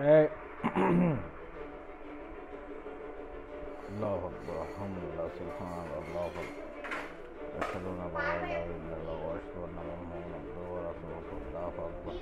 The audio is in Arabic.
إيه. الله أكبر الحمد لله سبحان الله أشهد أن لا إله إلا الله وأشهد أن محمدا عبده ورسوله الله أكبر